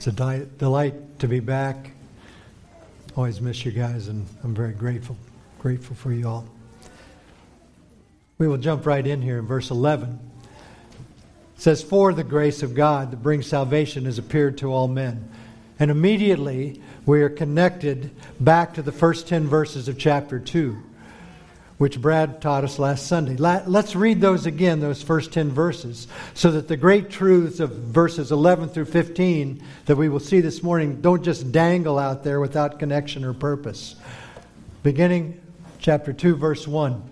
It's a di- delight to be back. Always miss you guys, and I'm very grateful. Grateful for you all. We will jump right in here in verse 11. It says, For the grace of God that brings salvation has appeared to all men. And immediately we are connected back to the first 10 verses of chapter 2 which Brad taught us last Sunday. Let's read those again, those first 10 verses, so that the great truths of verses 11 through 15 that we will see this morning don't just dangle out there without connection or purpose. Beginning chapter 2, verse 1.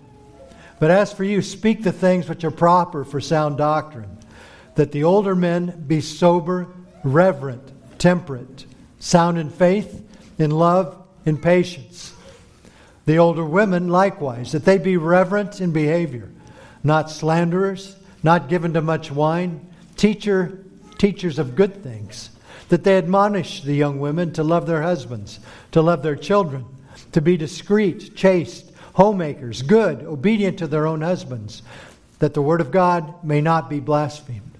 But as for you, speak the things which are proper for sound doctrine, that the older men be sober, reverent, temperate, sound in faith, in love, in patience. The older women likewise, that they be reverent in behavior, not slanderers, not given to much wine, teacher, teachers of good things, that they admonish the young women to love their husbands, to love their children, to be discreet, chaste, homemakers, good, obedient to their own husbands, that the word of God may not be blasphemed.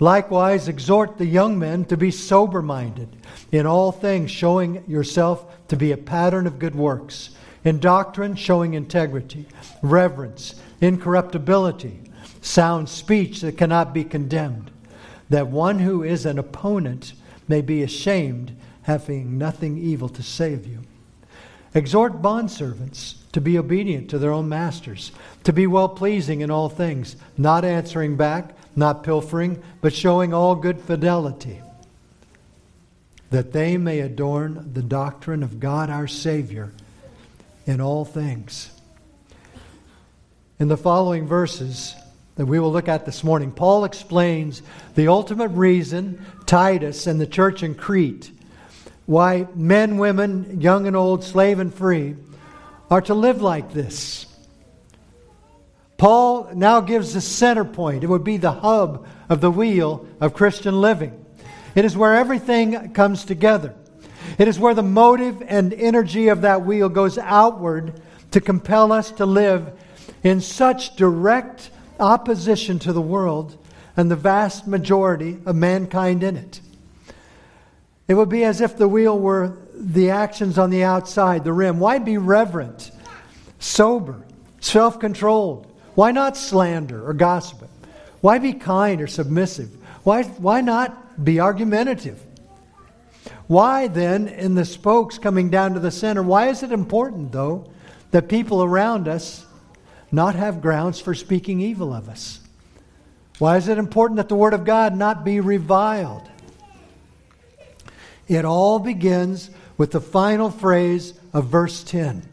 Likewise, exhort the young men to be sober minded, in all things showing yourself to be a pattern of good works in doctrine, showing integrity, reverence, incorruptibility, sound speech that cannot be condemned, that one who is an opponent may be ashamed, having nothing evil to say of you. Exhort bondservants to be obedient to their own masters, to be well pleasing in all things, not answering back, not pilfering, but showing all good fidelity, that they may adorn the doctrine of God our Savior in all things. In the following verses that we will look at this morning, Paul explains the ultimate reason Titus and the church in Crete why men, women, young and old, slave and free, are to live like this. Paul now gives the center point. It would be the hub of the wheel of Christian living. It is where everything comes together. It is where the motive and energy of that wheel goes outward to compel us to live in such direct opposition to the world and the vast majority of mankind in it. It would be as if the wheel were the actions on the outside, the rim. Why be reverent, sober, self controlled? Why not slander or gossip? Why be kind or submissive? Why, why not be argumentative? Why then, in the spokes coming down to the center, why is it important, though, that people around us not have grounds for speaking evil of us? Why is it important that the Word of God not be reviled? It all begins with the final phrase of verse 10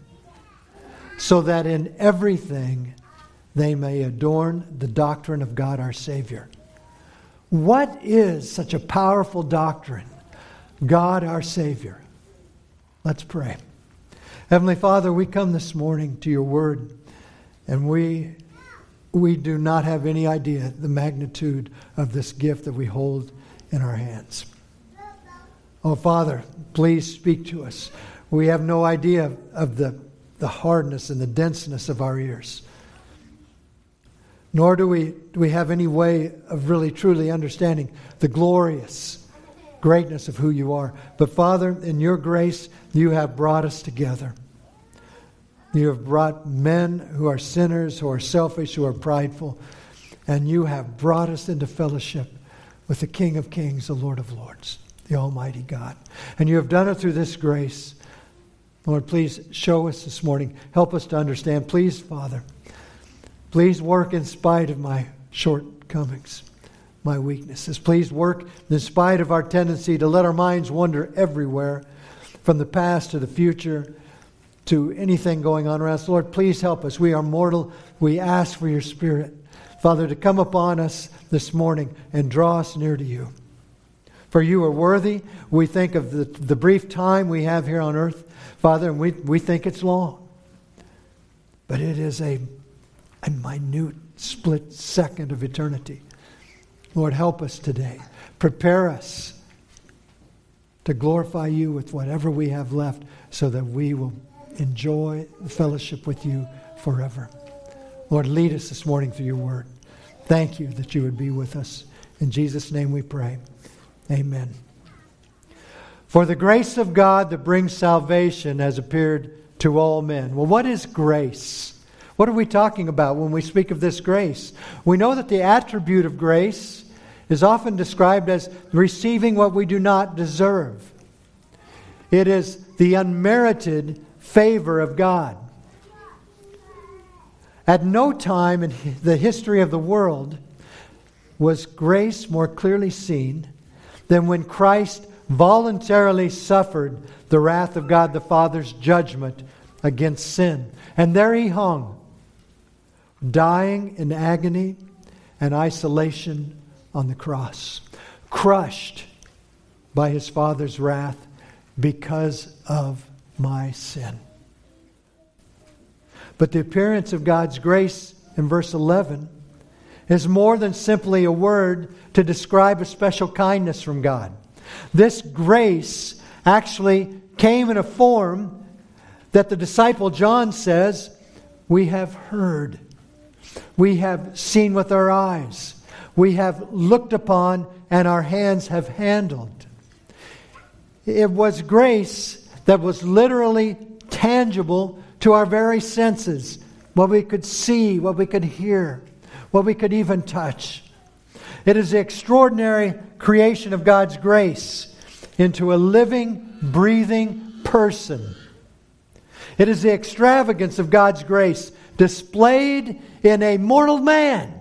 so that in everything they may adorn the doctrine of God our Savior. What is such a powerful doctrine? God our Savior. Let's pray. Heavenly Father, we come this morning to your word, and we, we do not have any idea the magnitude of this gift that we hold in our hands. Oh, Father, please speak to us. We have no idea of the, the hardness and the denseness of our ears. Nor do we, do we have any way of really truly understanding the glorious greatness of who you are. But Father, in your grace, you have brought us together. You have brought men who are sinners, who are selfish, who are prideful, and you have brought us into fellowship with the King of Kings, the Lord of Lords, the Almighty God. And you have done it through this grace. Lord, please show us this morning. Help us to understand. Please, Father, please work in spite of my shortcomings my weaknesses. Please work in spite of our tendency to let our minds wander everywhere, from the past to the future to anything going on around us. Lord, please help us. We are mortal. We ask for your Spirit, Father, to come upon us this morning and draw us near to you. For you are worthy. We think of the, the brief time we have here on earth, Father, and we, we think it's long. But it is a, a minute split second of eternity. Lord, help us today. Prepare us to glorify you with whatever we have left so that we will enjoy fellowship with you forever. Lord, lead us this morning through your word. Thank you that you would be with us. In Jesus' name we pray. Amen. For the grace of God that brings salvation has appeared to all men. Well, what is grace? What are we talking about when we speak of this grace? We know that the attribute of grace is often described as receiving what we do not deserve. It is the unmerited favor of God. At no time in the history of the world was grace more clearly seen than when Christ voluntarily suffered the wrath of God the Father's judgment against sin. And there he hung, dying in agony and isolation on the cross, crushed by his Father's wrath because of my sin. But the appearance of God's grace in verse 11 is more than simply a word to describe a special kindness from God. This grace actually came in a form that the disciple John says, We have heard, we have seen with our eyes, we have looked upon, and our hands have handled. It was grace that was literally tangible to our very senses, what we could see, what we could hear, what we could even touch. It is the extraordinary creation of God's grace into a living, breathing person. It is the extravagance of God's grace displayed in a mortal man.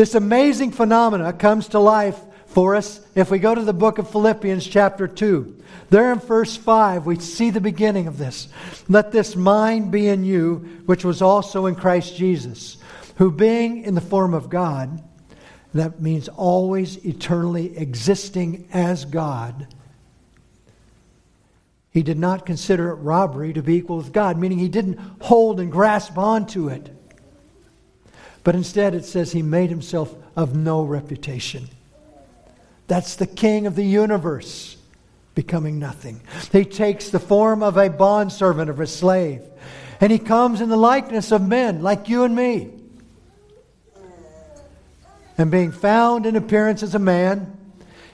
This amazing phenomena comes to life for us if we go to the book of Philippians, chapter 2. There in verse 5, we see the beginning of this. Let this mind be in you, which was also in Christ Jesus, who being in the form of God, that means always eternally existing as God, he did not consider it robbery to be equal with God, meaning he didn't hold and grasp onto it. But instead, it says he made himself of no reputation that's the king of the universe becoming nothing. He takes the form of a bondservant, of a slave, and he comes in the likeness of men like you and me. And being found in appearance as a man,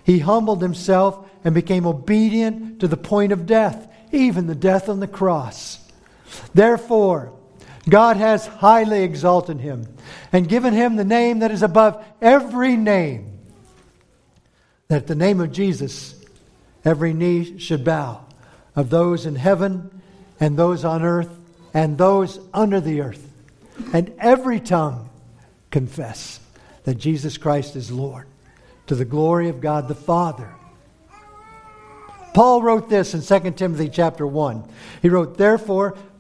he humbled himself and became obedient to the point of death, even the death on the cross. Therefore, God has highly exalted him and given him the name that is above every name that at the name of Jesus, every knee should bow of those in heaven and those on earth and those under the earth, and every tongue confess that Jesus Christ is Lord to the glory of God the Father. Paul wrote this in 2 Timothy chapter 1. He wrote, Therefore,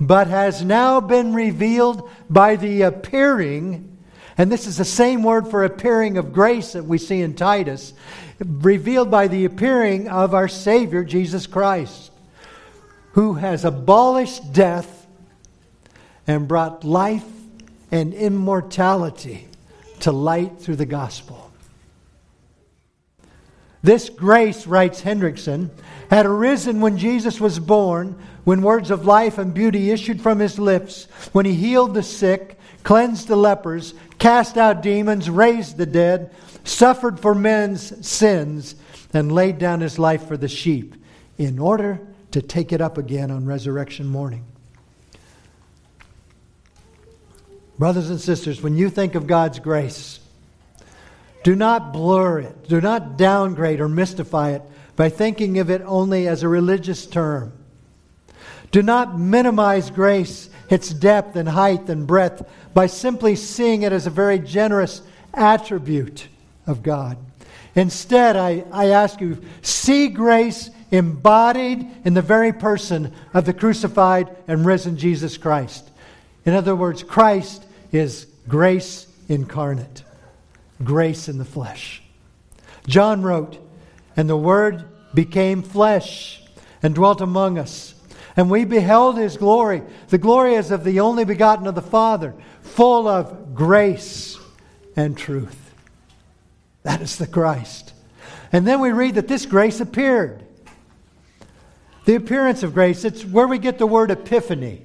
but has now been revealed by the appearing and this is the same word for appearing of grace that we see in Titus, revealed by the appearing of our Savior, Jesus Christ, who has abolished death and brought life and immortality to light through the gospel. This grace, writes Hendriksen, had arisen when Jesus was born, when words of life and beauty issued from his lips, when he healed the sick, cleansed the lepers, cast out demons, raised the dead, suffered for men's sins, and laid down his life for the sheep in order to take it up again on resurrection morning. Brothers and sisters, when you think of God's grace, do not blur it, do not downgrade or mystify it by thinking of it only as a religious term. Do not minimize grace its depth and height and breadth by simply seeing it as a very generous attribute of God. Instead, I, I ask you, see grace embodied in the very person of the crucified and risen Jesus Christ. In other words, Christ is grace incarnate, grace in the flesh. John wrote, And the Word became flesh and dwelt among us. And we beheld his glory. The glory is of the only begotten of the Father, full of grace and truth. That is the Christ. And then we read that this grace appeared. The appearance of grace, it's where we get the word epiphany.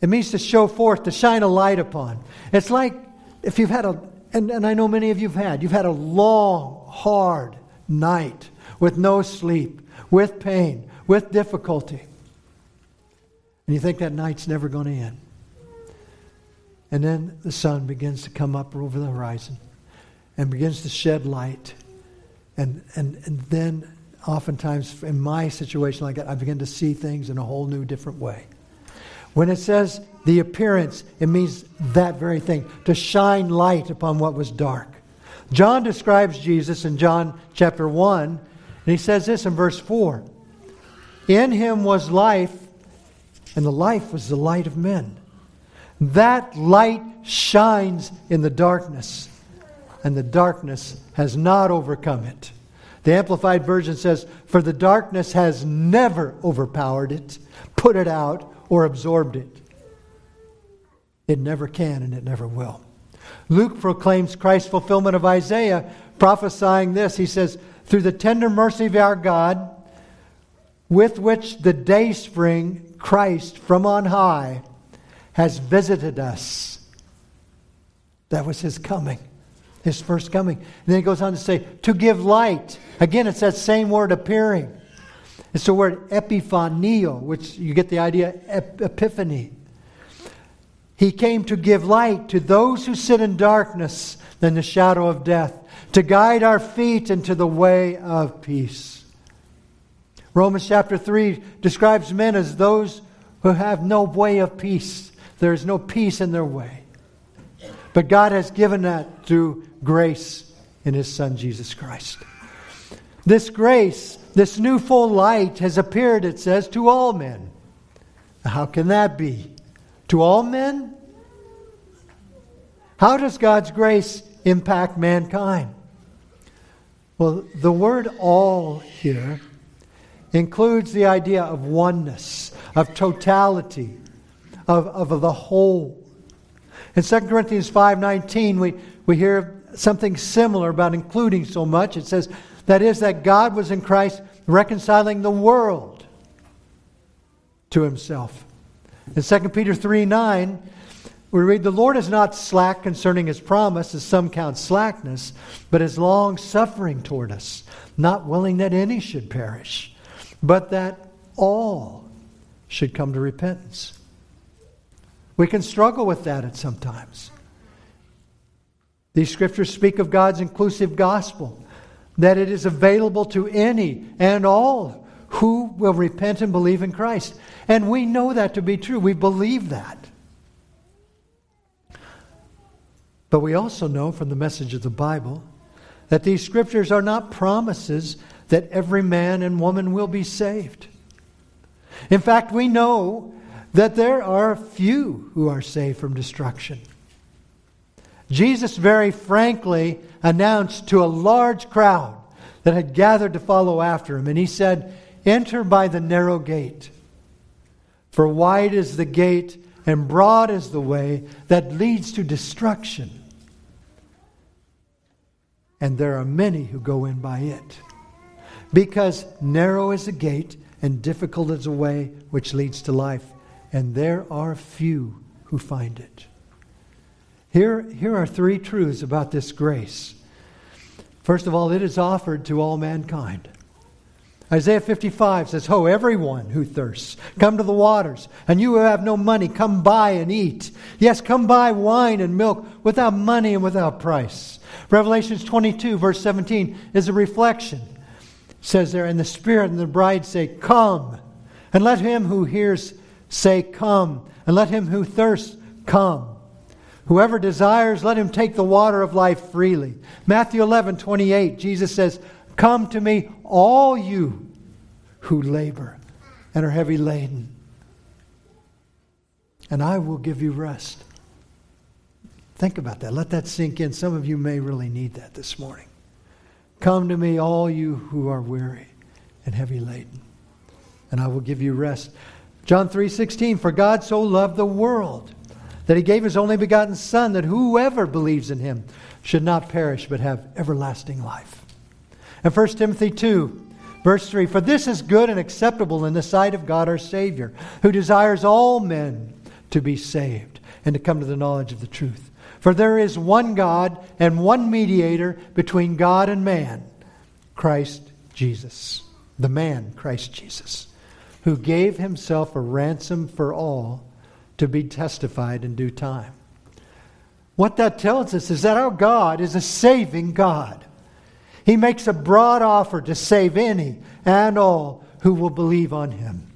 It means to show forth, to shine a light upon. It's like if you've had a, and, and I know many of you've had, you've had a long, hard night with no sleep, with pain, with difficulty. And you think that night's never going to end. And then the sun begins to come up over the horizon and begins to shed light. And, and, and then, oftentimes, in my situation like that, I begin to see things in a whole new, different way. When it says the appearance, it means that very thing to shine light upon what was dark. John describes Jesus in John chapter 1, and he says this in verse 4 In him was life, and the life was the light of men. That light shines in the darkness, and the darkness has not overcome it. The Amplified Version says, For the darkness has never overpowered it, put it out, or absorbed it. It never can, and it never will. Luke proclaims Christ's fulfillment of Isaiah, prophesying this. He says, Through the tender mercy of our God, with which the day spring, Christ from on high, has visited us. That was his coming, his first coming. And then he goes on to say, to give light. Again, it's that same word appearing. It's the word epiphanio, which you get the idea, epiphany. He came to give light to those who sit in darkness and the shadow of death, to guide our feet into the way of peace. Romans chapter 3 describes men as those who have no way of peace. There is no peace in their way. But God has given that through grace in His Son, Jesus Christ. This grace, this new full light, has appeared, it says, to all men. How can that be? To all men? How does God's grace impact mankind? Well, the word all here includes the idea of oneness, of totality, of, of the whole. In 2 Corinthians 5.19, we, we hear something similar about including so much. It says, that is, that God was in Christ reconciling the world to himself. In 2 Peter 3 9, we read, The Lord is not slack concerning his promise, as some count slackness, but is long suffering toward us, not willing that any should perish, but that all should come to repentance. We can struggle with that at some times. These scriptures speak of God's inclusive gospel, that it is available to any and all who will repent and believe in Christ. And we know that to be true. We believe that. But we also know from the message of the Bible that these scriptures are not promises that every man and woman will be saved. In fact, we know that there are few who are saved from destruction. Jesus very frankly announced to a large crowd that had gathered to follow after him, and he said, Enter by the narrow gate. For wide is the gate and broad is the way that leads to destruction. And there are many who go in by it. Because narrow is the gate and difficult is the way which leads to life, and there are few who find it. Here, here are three truths about this grace. First of all, it is offered to all mankind. Isaiah 55 says, Ho, everyone who thirsts, come to the waters, and you who have no money, come buy and eat. Yes, come buy wine and milk without money and without price. Revelations 22, verse 17, is a reflection. It says there, And the Spirit and the bride say, Come. And let him who hears say, Come. And let him who thirsts come. Whoever desires, let him take the water of life freely. Matthew 11, 28, Jesus says, Come to me, all you who labor and are heavy laden, and I will give you rest. Think about that. Let that sink in. Some of you may really need that this morning. Come to me, all you who are weary and heavy laden, and I will give you rest. John 3:16 For God so loved the world that he gave his only begotten son that whoever believes in him should not perish but have everlasting life. And 1 Timothy 2 verse 3 For this is good and acceptable in the sight of God our savior who desires all men to be saved and to come to the knowledge of the truth. For there is one God and one mediator between God and man, Christ Jesus. The man, Christ Jesus, who gave himself a ransom for all to be testified in due time. What that tells us is that our God is a saving God. He makes a broad offer to save any and all who will believe on him.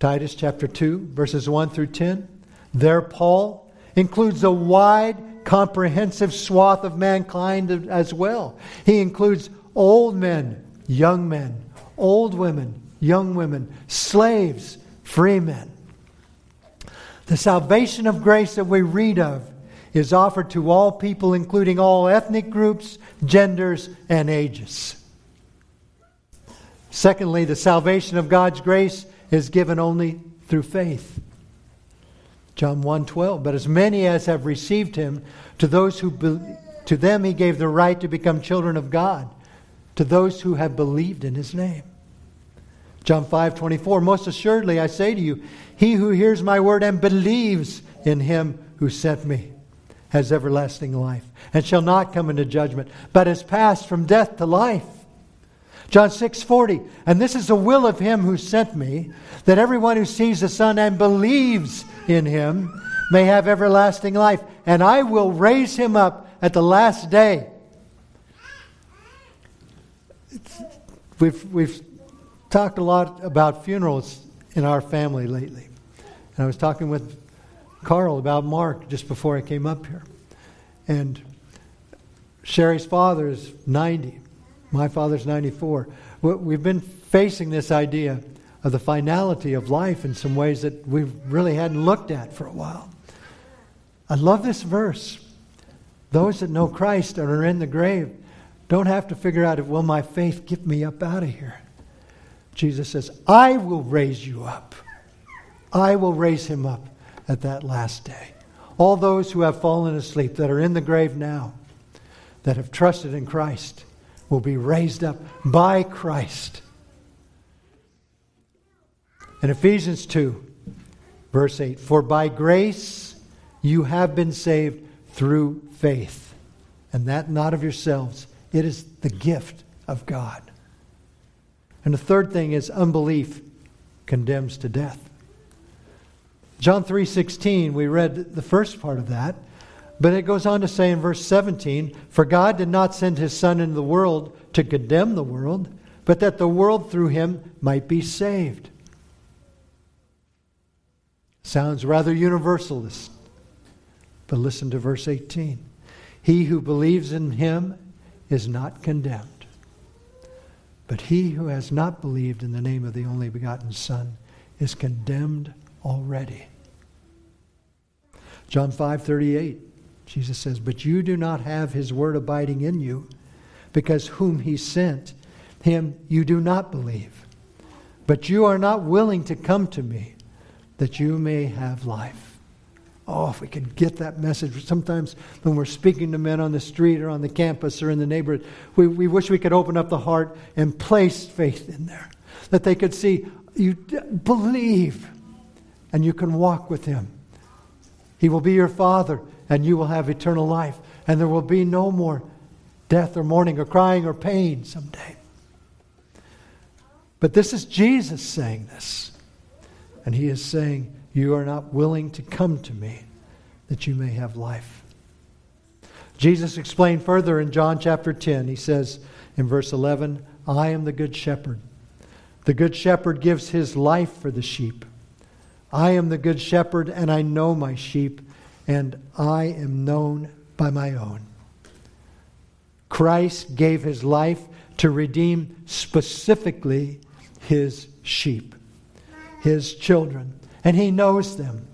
Titus chapter 2, verses 1 through 10. There, Paul includes a wide, comprehensive swath of mankind as well. He includes old men, young men, old women, young women, slaves, free men. The salvation of grace that we read of is offered to all people, including all ethnic groups, genders, and ages. Secondly, the salvation of God's grace is given only through faith. John 1:12 But as many as have received him to those who be, to them he gave the right to become children of God to those who have believed in his name. John 5:24 Most assuredly I say to you he who hears my word and believes in him who sent me has everlasting life and shall not come into judgment but has passed from death to life. John 6:40 And this is the will of him who sent me that everyone who sees the son and believes in him may have everlasting life, and I will raise him up at the last day. We've, we've talked a lot about funerals in our family lately. And I was talking with Carl about Mark just before I came up here. And Sherry's father is 90. My father's 94. We've been facing this idea of the finality of life in some ways that we really hadn't looked at for a while. I love this verse. Those that know Christ and are in the grave don't have to figure out, if will my faith get me up out of here? Jesus says, I will raise you up. I will raise him up at that last day. All those who have fallen asleep, that are in the grave now, that have trusted in Christ, will be raised up by Christ in Ephesians 2, verse 8, for by grace you have been saved through faith, and that not of yourselves. It is the gift of God. And the third thing is unbelief condemns to death. John 3:16, we read the first part of that, but it goes on to say in verse 17, "For God did not send his son into the world to condemn the world, but that the world through him might be saved." Sounds rather universalist. But listen to verse 18. He who believes in him is not condemned. But he who has not believed in the name of the only begotten Son is condemned already. John 5:38 Jesus says, "But you do not have his word abiding in you, because whom he sent, him you do not believe. But you are not willing to come to me that you may have life. Oh, if we could get that message. Sometimes when we're speaking to men on the street or on the campus or in the neighborhood, we, we wish we could open up the heart and place faith in there. That they could see, you believe, and you can walk with him. He will be your father, and you will have eternal life. And there will be no more death or mourning or crying or pain someday. But this is Jesus saying this. And he is saying, You are not willing to come to me that you may have life. Jesus explained further in John chapter 10. He says in verse 11, I am the good shepherd. The good shepherd gives his life for the sheep. I am the good shepherd, and I know my sheep, and I am known by my own. Christ gave his life to redeem specifically his sheep his children, and he knows them,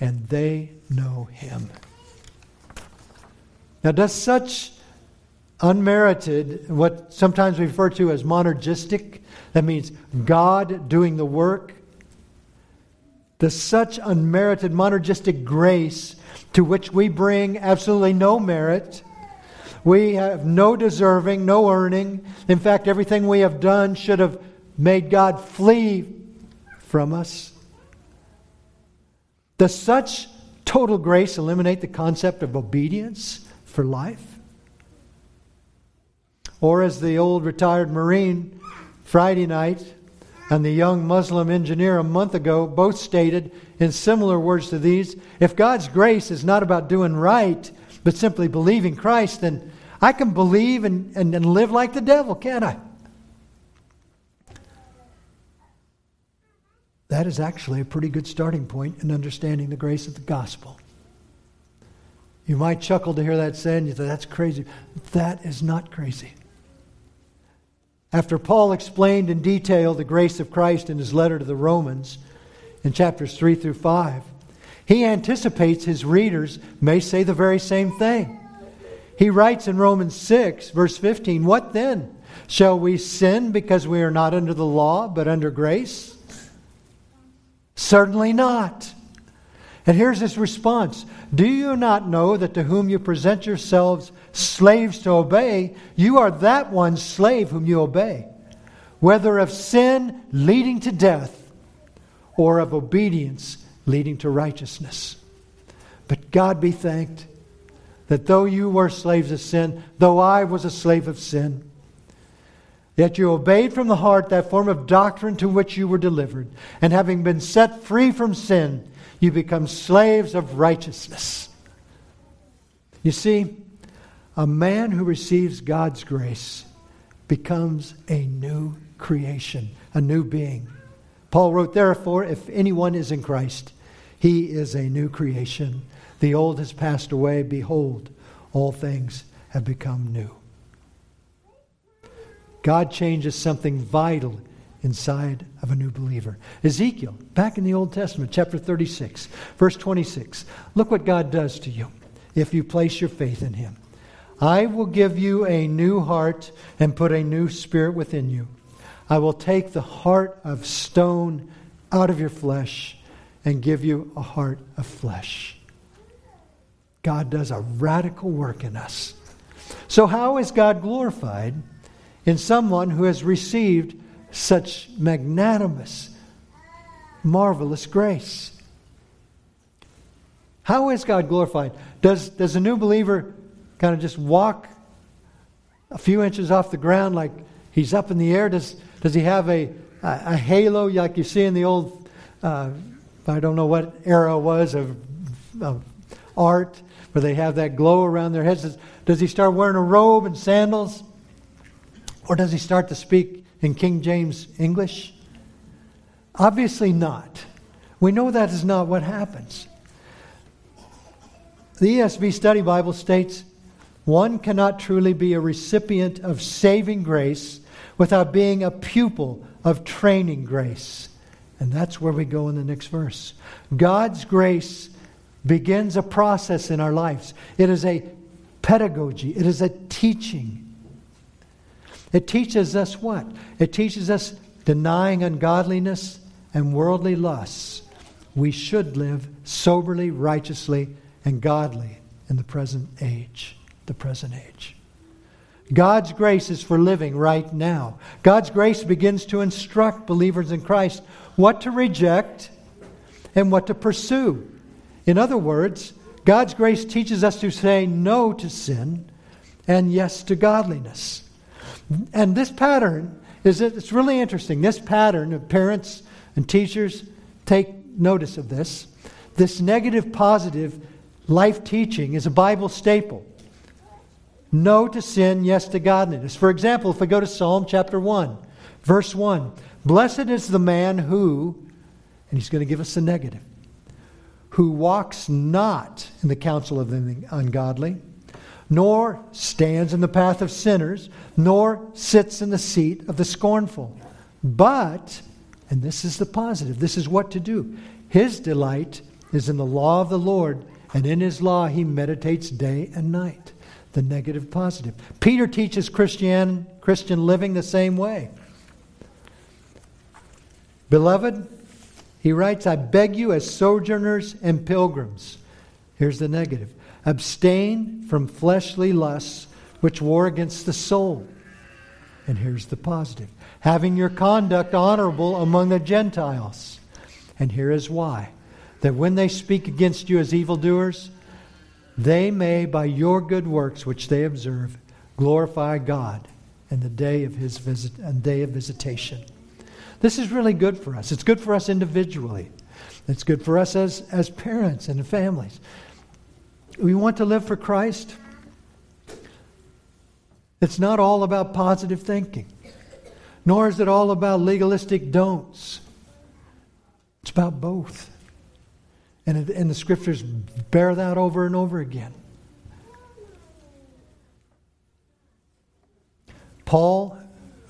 and they know him. Now, does such unmerited, what sometimes we refer to as monergistic, that means God doing the work. The such unmerited monergistic grace to which we bring absolutely no merit. We have no deserving, no earning. In fact, everything we have done should have made God flee from us. Does such total grace eliminate the concept of obedience for life? Or, as the old retired Marine Friday night and the young Muslim engineer a month ago both stated in similar words to these if God's grace is not about doing right, but simply believing Christ, then I can believe and, and, and live like the devil, can't I? That is actually a pretty good starting point in understanding the grace of the gospel. You might chuckle to hear that said, and you say, that's crazy. That is not crazy. After Paul explained in detail the grace of Christ in his letter to the Romans in chapters 3 through 5, he anticipates his readers may say the very same thing. He writes in Romans 6, verse 15, What then? Shall we sin because we are not under the law, but under grace? Certainly not. And here's his response Do you not know that to whom you present yourselves slaves to obey, you are that one slave whom you obey, whether of sin leading to death or of obedience leading to righteousness? But God be thanked that though you were slaves of sin, though I was a slave of sin, Yet you obeyed from the heart that form of doctrine to which you were delivered. And having been set free from sin, you become slaves of righteousness. You see, a man who receives God's grace becomes a new creation, a new being. Paul wrote, Therefore, if anyone is in Christ, he is a new creation. The old has passed away. Behold, all things have become new. God changes something vital inside of a new believer. Ezekiel, back in the Old Testament, chapter 36, verse 26. Look what God does to you if you place your faith in Him. I will give you a new heart and put a new spirit within you. I will take the heart of stone out of your flesh and give you a heart of flesh. God does a radical work in us. So, how is God glorified? In someone who has received such magnanimous, marvelous grace. How is God glorified? Does, does a new believer kind of just walk a few inches off the ground like he's up in the air? Does, does he have a, a, a halo like you see in the old, uh, I don't know what era was of, of art, where they have that glow around their heads? Does, does he start wearing a robe and sandals? Or does he start to speak in King James English? Obviously not. We know that is not what happens. The ESV Study Bible states one cannot truly be a recipient of saving grace without being a pupil of training grace. And that's where we go in the next verse. God's grace begins a process in our lives, it is a pedagogy, it is a teaching. It teaches us what? It teaches us denying ungodliness and worldly lusts. We should live soberly, righteously, and godly in the present age. The present age. God's grace is for living right now. God's grace begins to instruct believers in Christ what to reject and what to pursue. In other words, God's grace teaches us to say no to sin and yes to godliness. And this pattern is it's really interesting. This pattern of parents and teachers take notice of this. This negative positive life teaching is a Bible staple. No to sin, yes to godliness. For example, if we go to Psalm chapter 1, verse 1, blessed is the man who, and he's going to give us a negative, who walks not in the counsel of the ungodly nor stands in the path of sinners, nor sits in the seat of the scornful. But, and this is the positive, this is what to do. His delight is in the law of the Lord, and in his law he meditates day and night. the negative positive. Peter teaches Christian, Christian living the same way. Beloved, he writes, I beg you as sojourners and pilgrims. Here's the negative abstain from fleshly lusts which war against the soul. And here's the positive having your conduct honorable among the Gentiles. And here is why that when they speak against you as evildoers, they may, by your good works which they observe, glorify God in the day of his visit and day of visitation. This is really good for us. It's good for us individually. It's good for us as, as parents and families. We want to live for Christ. It's not all about positive thinking, nor is it all about legalistic don'ts. It's about both. And, it, and the scriptures bear that over and over again. Paul,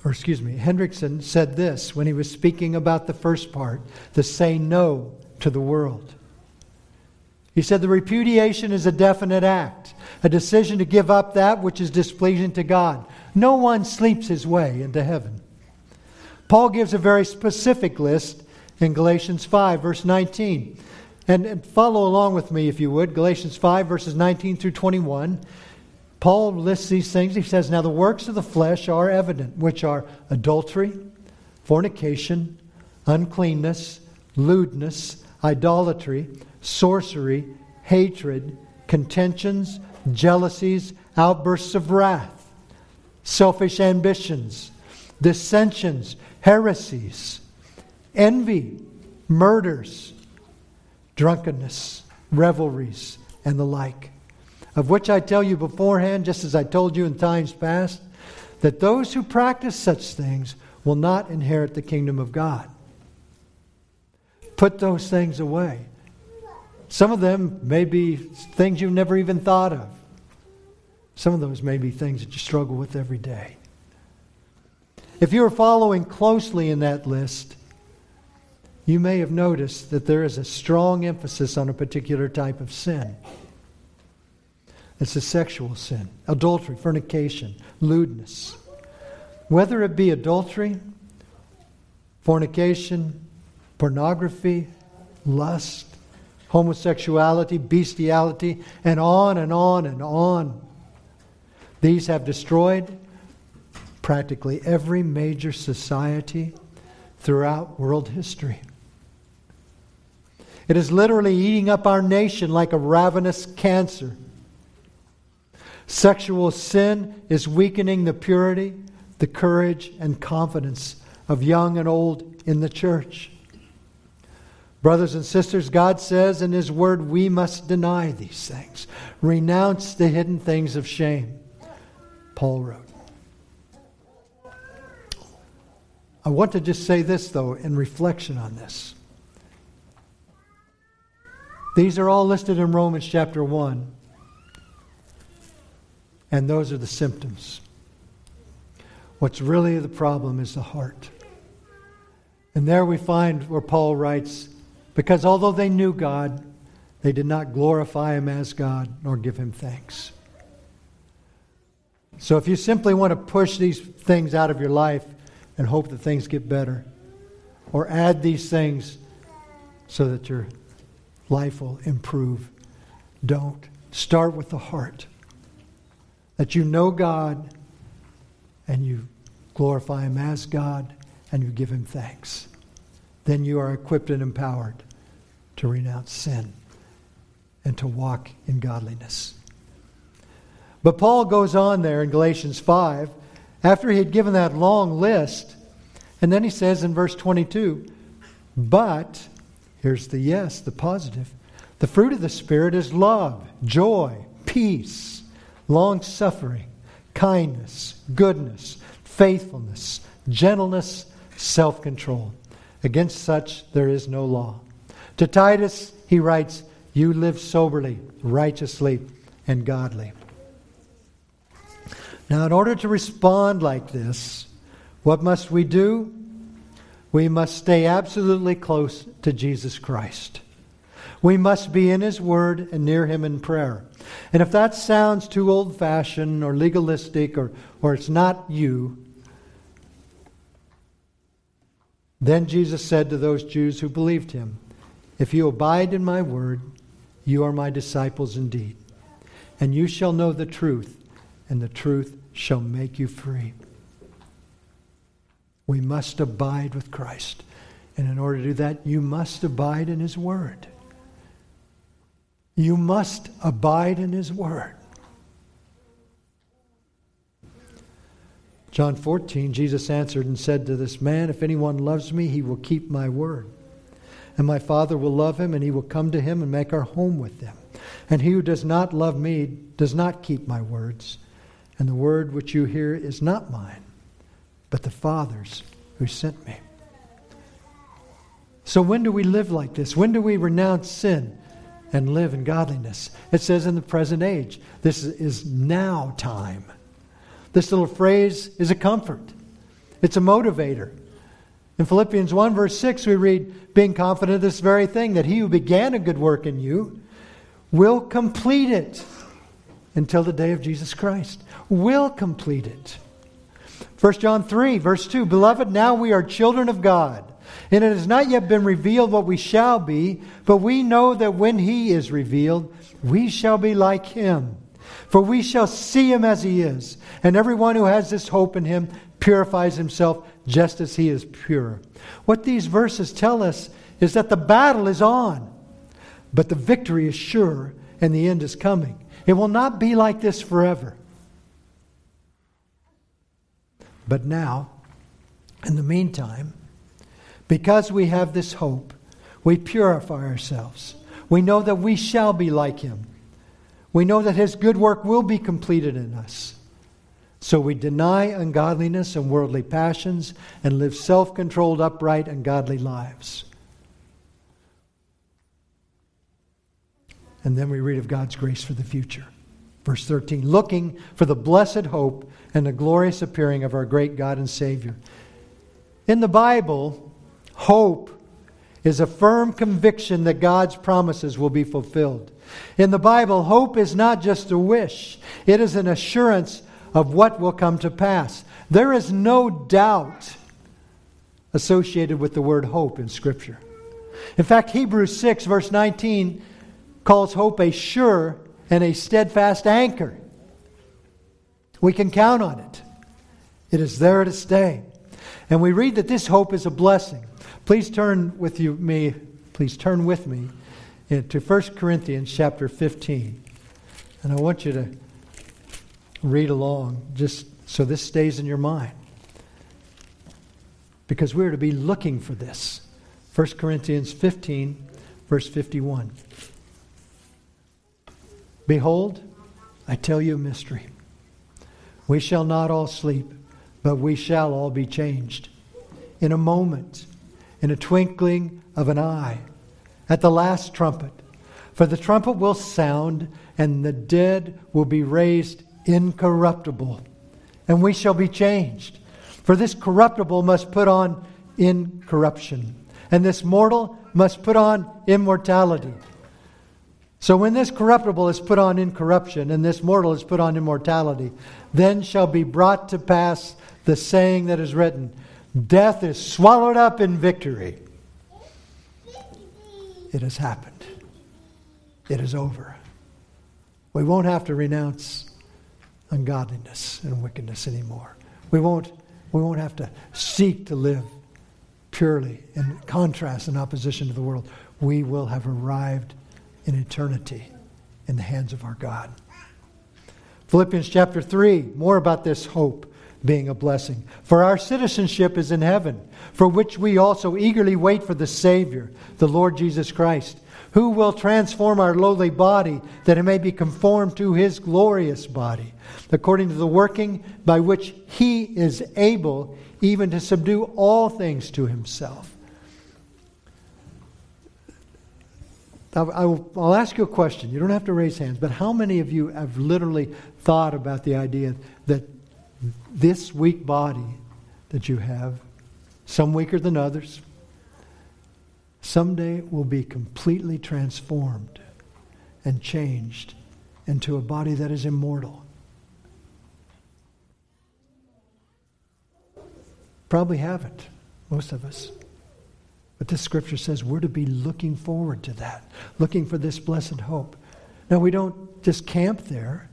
or excuse me, Hendriksen said this when he was speaking about the first part the say no to the world. He said the repudiation is a definite act, a decision to give up that which is displeasing to God. No one sleeps his way into heaven. Paul gives a very specific list in Galatians 5, verse 19. And, and follow along with me, if you would. Galatians 5, verses 19 through 21. Paul lists these things. He says, Now the works of the flesh are evident, which are adultery, fornication, uncleanness, lewdness, idolatry, sorcery, hatred, contentions, jealousies, outbursts of wrath, selfish ambitions, dissensions, heresies, envy, murders drunkenness, revelries, and the like, of which I tell you beforehand, just as I told you in times past, that those who practice such things will not inherit the kingdom of God. Put those things away. Some of them may be things you've never even thought of. Some of those may be things that you struggle with every day. If you are following closely in that list, you may have noticed that there is a strong emphasis on a particular type of sin. It's a sexual sin, adultery, fornication, lewdness. Whether it be adultery, fornication, pornography, lust, homosexuality, bestiality, and on and on and on. These have destroyed practically every major society throughout world history. It is literally eating up our nation like a ravenous cancer. Sexual sin is weakening the purity, the courage, and confidence of young and old in the church. Brothers and sisters, God says in His Word we must deny these things, renounce the hidden things of shame. Paul wrote. I want to just say this, though, in reflection on this. These are all listed in Romans chapter 1. And those are the symptoms. What's really the problem is the heart. And there we find where Paul writes, because although they knew God, they did not glorify him as God nor give him thanks. So if you simply want to push these things out of your life and hope that things get better, or add these things so that you're life will improve. Don't. Start with the heart. That you know God and you glorify Him as God and you give Him thanks. Then you are equipped and empowered to renounce sin and to walk in godliness. But Paul goes on there in Galatians 5 after he had given that long list, and then he says in verse 22 But Here's the yes, the positive. The fruit of the Spirit is love, joy, peace, long suffering, kindness, goodness, faithfulness, gentleness, self control. Against such there is no law. To Titus, he writes, You live soberly, righteously, and godly. Now, in order to respond like this, what must we do? we must stay absolutely close to Jesus Christ. We must be in His Word and near Him in prayer. And if that sounds too old fashioned or legalistic or, or it's not you, then Jesus said to those Jews who believed Him, If you abide in my Word, you are my disciples indeed. And you shall know the truth, and the truth shall make you free. We must abide with Christ. And in order to do that, you must abide in His Word. You must abide in His Word. John 14, Jesus answered and said to this man, If anyone loves me, he will keep my word. And my Father will love him, and he will come to him and make our home with them. And he who does not love me does not keep my words. And the word which you hear is not mine, but the Father's who sent me. So, when do we live like this? When do we renounce sin and live in godliness? It says in the present age. This is now time. This little phrase is a comfort, it's a motivator. In Philippians 1, verse 6, we read, Being confident of this very thing, that he who began a good work in you will complete it until the day of Jesus Christ. Will complete it. 1 John 3, verse 2 Beloved, now we are children of God and it has not yet been revealed what we shall be, but we know that when he is revealed, we shall be like him. For we shall see him as he is. And everyone who has this hope in him purifies himself just as he is pure. What these verses tell us is that the battle is on, but the victory is sure and the end is coming. It will not be like this forever. But now, in the meantime, because we have this hope, we purify ourselves. We know that we shall be like him. We know that his good work will be completed in us. So we deny ungodliness and worldly passions and live self controlled, upright, and godly lives. And then we read of God's grace for the future. Verse 13 looking for the blessed hope and the glorious appearing of our great God and Savior. In the Bible, Hope is a firm conviction that God's promises will be fulfilled. In the Bible, hope is not just a wish, it is an assurance of what will come to pass. There is no doubt associated with the word hope in Scripture. In fact, Hebrews 6, verse 19, calls hope a sure and a steadfast anchor. We can count on it, it is there to stay. And we read that this hope is a blessing. Please turn with you me, please turn with me to 1 Corinthians chapter 15. And I want you to read along just so this stays in your mind. Because we're to be looking for this. 1 Corinthians 15, verse 51. Behold, I tell you a mystery. We shall not all sleep, but we shall all be changed. In a moment in a twinkling of an eye, at the last trumpet. For the trumpet will sound, and the dead will be raised incorruptible, and we shall be changed. For this corruptible must put on incorruption, and this mortal must put on immortality. So when this corruptible is put on incorruption, and this mortal is put on immortality, then shall be brought to pass the saying that is written Death is swallowed up in victory. It has happened. It is over. We won't have to renounce ungodliness and wickedness anymore. We won't, we won't have to seek to live purely in contrast and opposition to the world. We will have arrived in eternity in the hands of our God. Philippians chapter 3, more about this hope being a blessing. For our citizenship is in heaven, for which we also eagerly wait for the Savior, the Lord Jesus Christ, who will transform our lowly body that it may be conformed to his glorious body, according to the working by which he is able even to subdue all things to himself. I'll ask you a question. You don't have to raise hands, but how many of you have literally thought about the idea that this weak body that you have, some weaker than others, someday will be completely transformed and changed into a body that is immortal. Probably haven't, most of us. But this scripture says we're to be looking forward to that, looking for this blessed hope. Now, we don't just camp there,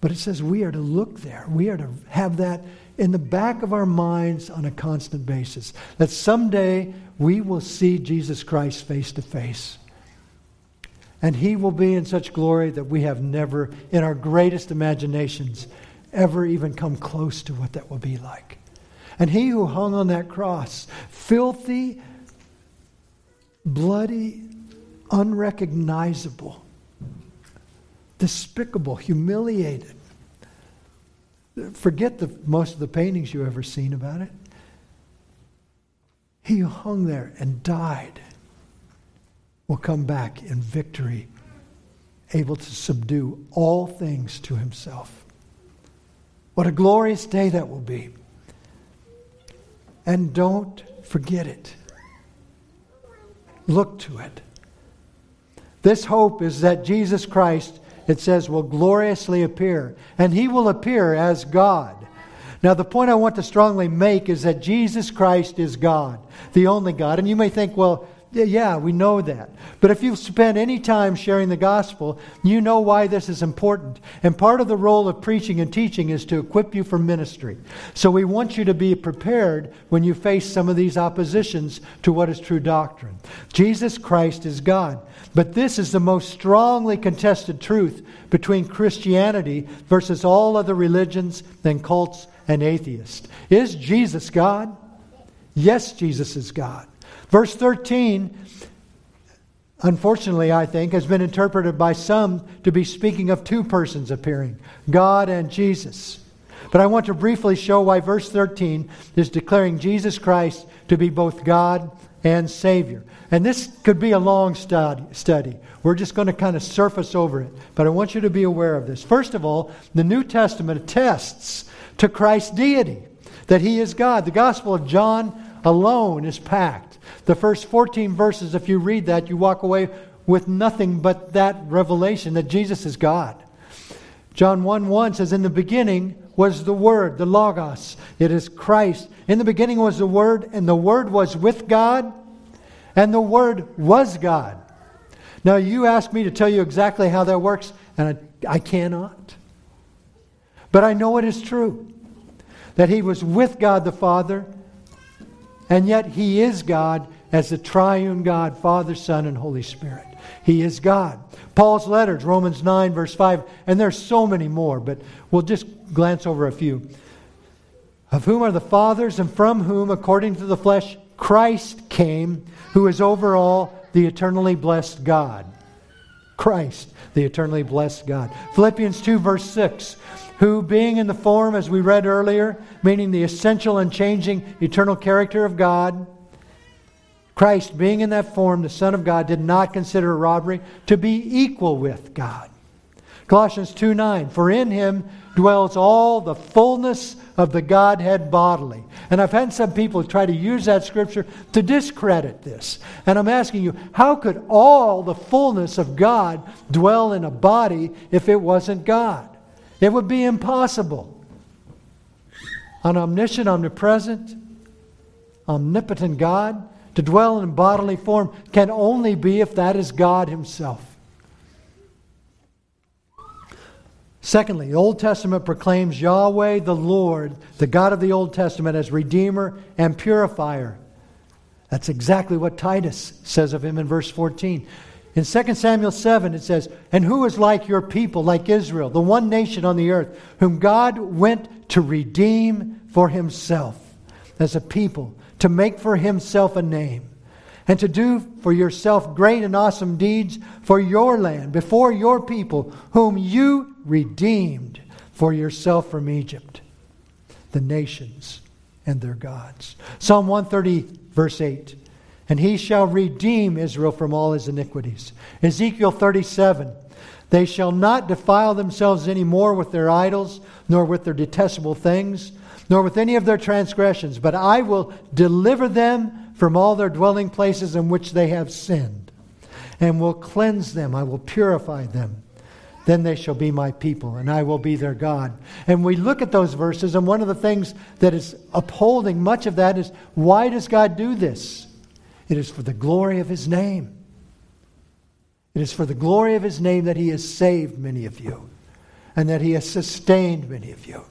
but it says we are to look there. We are to have that in the back of our minds on a constant basis. That someday we will see Jesus Christ face to face. And he will be in such glory that we have never, in our greatest imaginations, ever even come close to what that will be like. And he who hung on that cross, filthy, bloody, unrecognizable, despicable, humiliated. Forget the, most of the paintings you've ever seen about it. He who hung there and died will come back in victory, able to subdue all things to himself. What a glorious day that will be. And don't forget it. Look to it. This hope is that Jesus Christ, it says, will gloriously appear, and he will appear as God. Now, the point I want to strongly make is that Jesus Christ is God, the only God. And you may think, well, yeah, we know that. But if you've spent any time sharing the gospel, you know why this is important. And part of the role of preaching and teaching is to equip you for ministry. So we want you to be prepared when you face some of these oppositions to what is true doctrine. Jesus Christ is God. But this is the most strongly contested truth between Christianity versus all other religions and cults and atheists. Is Jesus God? Yes, Jesus is God. Verse 13, unfortunately, I think, has been interpreted by some to be speaking of two persons appearing God and Jesus. But I want to briefly show why verse 13 is declaring Jesus Christ to be both God and Savior. And this could be a long study. We're just going to kind of surface over it. But I want you to be aware of this. First of all, the New Testament attests to Christ's deity, that He is God. The Gospel of John alone is packed the first 14 verses, if you read that, you walk away with nothing but that revelation that Jesus is God. John 1 1 says, In the beginning was the Word, the Logos. It is Christ. In the beginning was the Word, and the Word was with God, and the Word was God. Now, you ask me to tell you exactly how that works, and I, I cannot. But I know it is true that He was with God the Father, and yet He is God, as the triune God, Father, Son, and Holy Spirit. He is God. Paul's letters, Romans 9, verse 5, and there's so many more, but we'll just glance over a few. Of whom are the fathers, and from whom, according to the flesh, Christ came, who is over all the eternally blessed God. Christ, the eternally blessed God. Philippians 2, verse 6 who, being in the form, as we read earlier, meaning the essential and changing eternal character of God, Christ, being in that form, the Son of God, did not consider robbery to be equal with God. Colossians 2 9, for in him dwells all the fullness of the Godhead bodily. And I've had some people try to use that scripture to discredit this. And I'm asking you, how could all the fullness of God dwell in a body if it wasn't God? It would be impossible. An omniscient, omnipresent, omnipotent God to dwell in bodily form can only be if that is God Himself. Secondly, the Old Testament proclaims Yahweh the Lord, the God of the Old Testament, as Redeemer and Purifier. That's exactly what Titus says of him in verse 14. In 2 Samuel 7, it says, And who is like your people, like Israel, the one nation on the earth, whom God went to redeem for himself as a people to make for himself a name, and to do for yourself great and awesome deeds for your land, before your people, whom you redeemed for yourself from Egypt, the nations and their gods. Psalm 130, verse 8. And he shall redeem Israel from all his iniquities. Ezekiel 37. They shall not defile themselves any more with their idols, nor with their detestable things nor with any of their transgressions, but I will deliver them from all their dwelling places in which they have sinned, and will cleanse them. I will purify them. Then they shall be my people, and I will be their God. And we look at those verses, and one of the things that is upholding much of that is why does God do this? It is for the glory of his name. It is for the glory of his name that he has saved many of you and that he has sustained many of you.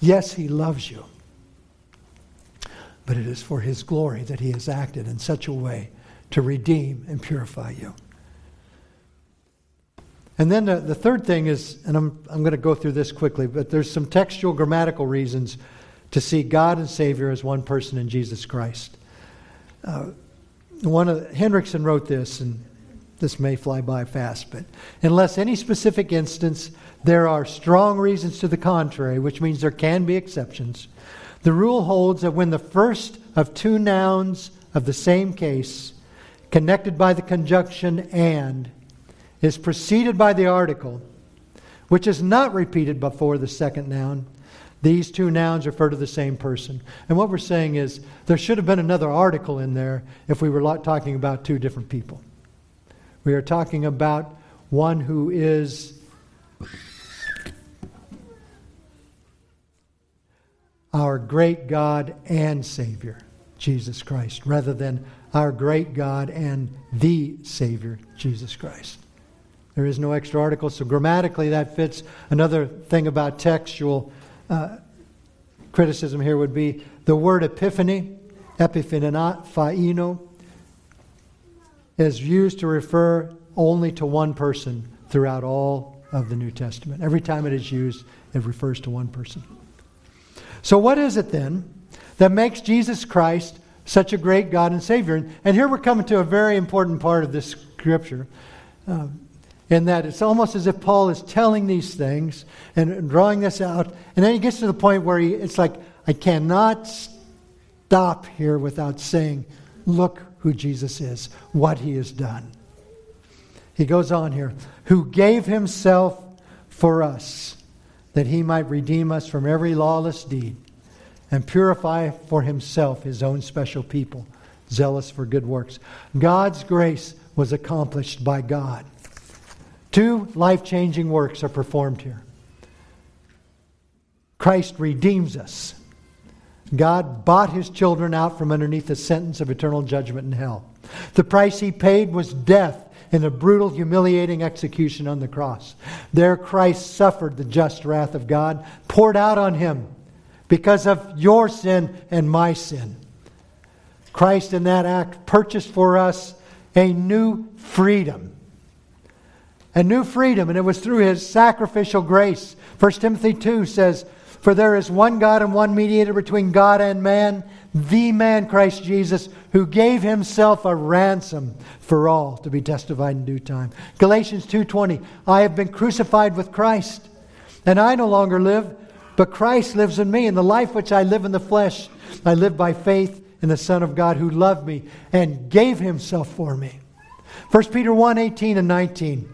Yes, he loves you. But it is for his glory that he has acted in such a way to redeem and purify you. And then the, the third thing is, and I'm, I'm going to go through this quickly, but there's some textual grammatical reasons to see God and Savior as one person in Jesus Christ. Uh, one of Hendriksen wrote this, and this may fly by fast, but unless any specific instance, there are strong reasons to the contrary, which means there can be exceptions. The rule holds that when the first of two nouns of the same case, connected by the conjunction and, is preceded by the article, which is not repeated before the second noun, these two nouns refer to the same person. And what we're saying is there should have been another article in there if we were talking about two different people. We are talking about one who is our great God and Savior, Jesus Christ, rather than our great God and the Savior, Jesus Christ. There is no extra article, so grammatically that fits. Another thing about textual uh, criticism here would be the word epiphany, epiphaino, is used to refer only to one person throughout all of the New Testament. Every time it is used, it refers to one person. So, what is it then that makes Jesus Christ such a great God and Savior? And here we're coming to a very important part of this scripture. Um, in that it's almost as if Paul is telling these things and drawing this out. And then he gets to the point where he, it's like, I cannot stop here without saying, Look who Jesus is, what he has done. He goes on here, who gave himself for us, that he might redeem us from every lawless deed and purify for himself his own special people, zealous for good works. God's grace was accomplished by God. Two life changing works are performed here. Christ redeems us God bought his children out from underneath the sentence of eternal judgment in hell. The price he paid was death in a brutal, humiliating execution on the cross. There, Christ suffered the just wrath of God poured out on him because of your sin and my sin. Christ, in that act, purchased for us a new freedom. A new freedom, and it was through his sacrificial grace. 1 Timothy 2 says, for there is one God and one mediator between God and man, the man Christ Jesus, who gave himself a ransom for all to be testified in due time. Galatians 2:20 I have been crucified with Christ, and I no longer live, but Christ lives in me, and the life which I live in the flesh, I live by faith in the Son of God who loved me and gave himself for me. 1 Peter 1 18 and 19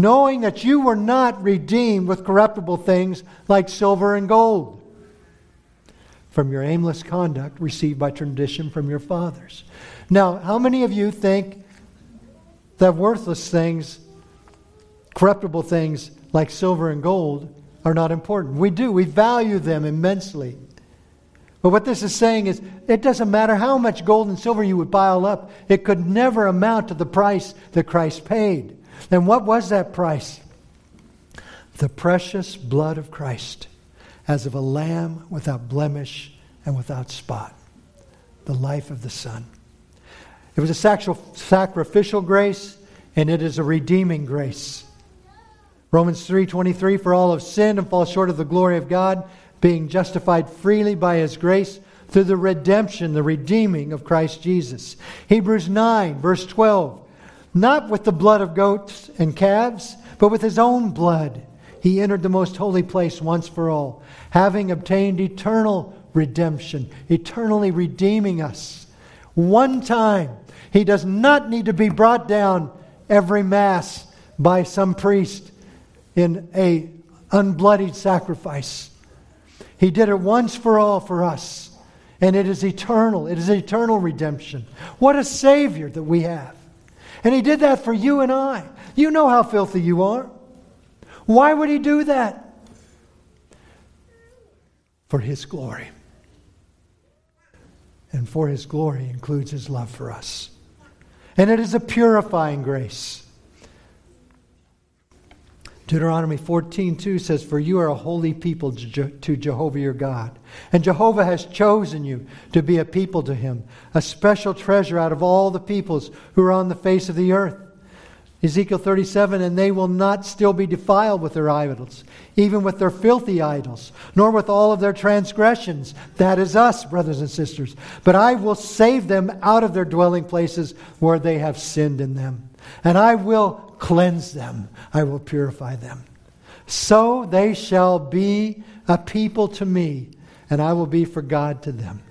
knowing that you were not redeemed with corruptible things like silver and gold from your aimless conduct received by tradition from your fathers. Now, how many of you think that worthless things, corruptible things like silver and gold, are not important? We do. We value them immensely. But what this is saying is, it doesn't matter how much gold and silver you would pile up, it could never amount to the price that Christ paid. And what was that price? The precious blood of Christ, as of a lamb without blemish and without spot. The life of the Son. It was a sacrificial grace, and it is a redeeming grace. Romans 3:23 for all have sinned and fall short of the glory of God, being justified freely by his grace through the redemption, the redeeming of Christ Jesus. Hebrews 9 verse 12 not with the blood of goats and calves, but with his own blood. He entered the most holy place once for all, having obtained eternal redemption, eternally redeeming us. One time. He does not need to be brought down every Mass by some priest in a unbloodied sacrifice. He did it once for all for us. And it is eternal. It is eternal redemption. What a Savior that we have. And He did that for you and I. You know how filthy you are. Why would He do that? For His glory. And for His glory includes His love for us. And it is a purifying grace. Deuteronomy 14:2 says, "For you are a holy people to Jehovah your God, and Jehovah has chosen you to be a people to him, a special treasure out of all the peoples who are on the face of the earth." Ezekiel 37, and they will not still be defiled with their idols, even with their filthy idols, nor with all of their transgressions. That is us, brothers and sisters. But I will save them out of their dwelling places where they have sinned in them. And I will cleanse them, I will purify them. So they shall be a people to me, and I will be for God to them.